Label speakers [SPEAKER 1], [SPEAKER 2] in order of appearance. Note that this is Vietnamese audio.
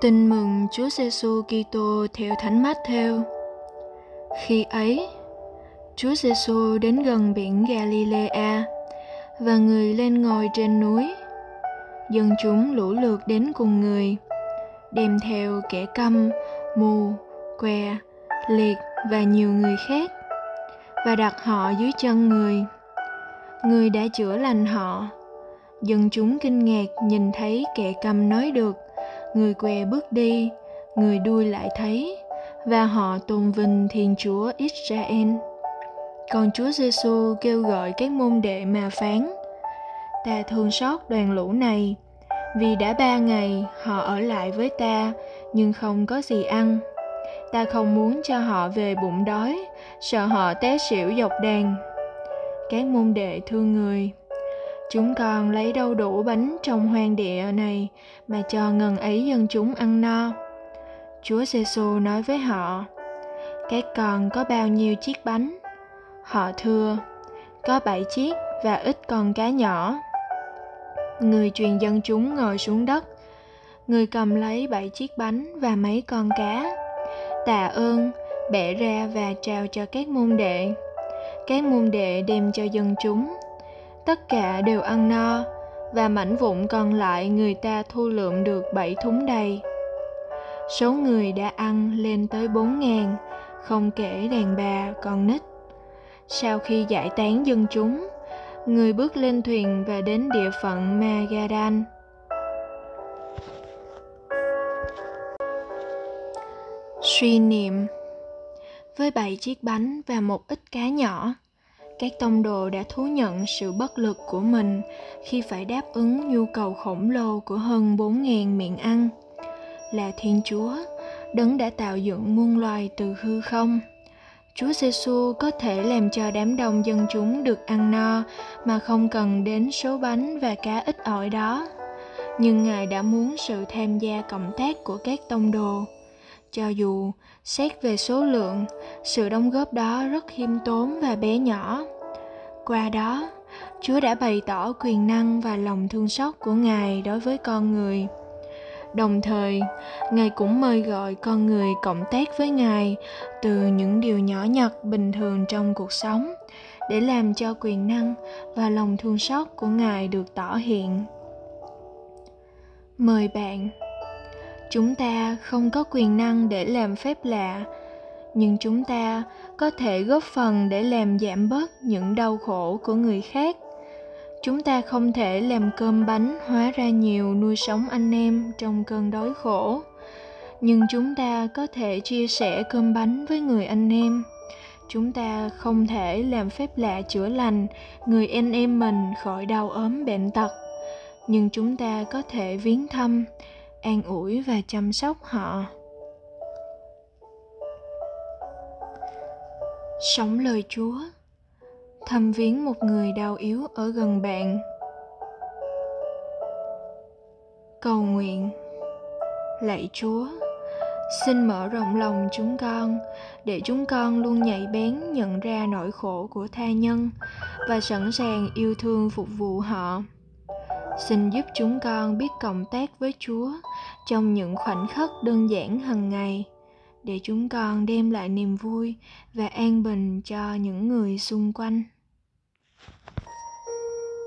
[SPEAKER 1] Tin mừng Chúa Giêsu Kitô theo Thánh Matthew. Khi ấy, Chúa Giêsu đến gần biển Galilea và người lên ngồi trên núi. Dân chúng lũ lượt đến cùng người, đem theo kẻ câm, mù, què, liệt và nhiều người khác và đặt họ dưới chân người. Người đã chữa lành họ. Dân chúng kinh ngạc nhìn thấy kẻ câm nói được người què bước đi, người đuôi lại thấy, và họ tôn vinh thiên chúa israel. Còn chúa giêsu kêu gọi các môn đệ mà phán, ta thương xót đoàn lũ này, vì đã ba ngày họ ở lại với ta, nhưng không có gì ăn. Ta không muốn cho họ về bụng đói, sợ họ té xỉu dọc đàn. Các môn đệ thương người Chúng con lấy đâu đủ bánh trong hoang địa này mà cho ngần ấy dân chúng ăn no. Chúa giêsu nói với họ, các con có bao nhiêu chiếc bánh? Họ thưa, có bảy chiếc và ít con cá nhỏ. Người truyền dân chúng ngồi xuống đất. Người cầm lấy bảy chiếc bánh và mấy con cá. Tạ ơn, bẻ ra và trao cho các môn đệ. Các môn đệ đem cho dân chúng tất cả đều ăn no và mảnh vụn còn lại người ta thu lượm được bảy thúng đầy. Số người đã ăn lên tới bốn ngàn, không kể đàn bà con nít. Sau khi giải tán dân chúng, người bước lên thuyền và đến địa phận Magadan. Suy niệm Với bảy chiếc bánh và một ít cá nhỏ, các tông đồ đã thú nhận sự bất lực của mình khi phải đáp ứng nhu cầu khổng lồ của hơn 4.000 miệng ăn. Là Thiên Chúa, đấng đã tạo dựng muôn loài từ hư không. Chúa Giêsu có thể làm cho đám đông dân chúng được ăn no mà không cần đến số bánh và cá ít ỏi đó. Nhưng Ngài đã muốn sự tham gia cộng tác của các tông đồ. Cho dù xét về số lượng, sự đóng góp đó rất khiêm tốn và bé nhỏ. Qua đó, chúa đã bày tỏ quyền năng và lòng thương xót của ngài đối với con người. Đồng thời, ngài cũng mời gọi con người cộng tác với ngài từ những điều nhỏ nhặt bình thường trong cuộc sống để làm cho quyền năng và lòng thương xót của ngài được tỏ hiện. Mời bạn, chúng ta không có quyền năng để làm phép lạ nhưng chúng ta có thể góp phần để làm giảm bớt những đau khổ của người khác. Chúng ta không thể làm cơm bánh hóa ra nhiều nuôi sống anh em trong cơn đói khổ. Nhưng chúng ta có thể chia sẻ cơm bánh với người anh em. Chúng ta không thể làm phép lạ chữa lành người anh em mình khỏi đau ốm bệnh tật. Nhưng chúng ta có thể viếng thăm, an ủi và chăm sóc họ. Sống lời chúa. Thăm viếng một người đau yếu ở gần bạn. Cầu nguyện. Lạy chúa, xin mở rộng lòng chúng con để chúng con luôn nhạy bén nhận ra nỗi khổ của tha nhân và sẵn sàng yêu thương phục vụ họ. Xin giúp chúng con biết cộng tác với chúa trong những khoảnh khắc đơn giản hàng ngày để chúng con đem lại niềm vui và an bình cho những người xung quanh.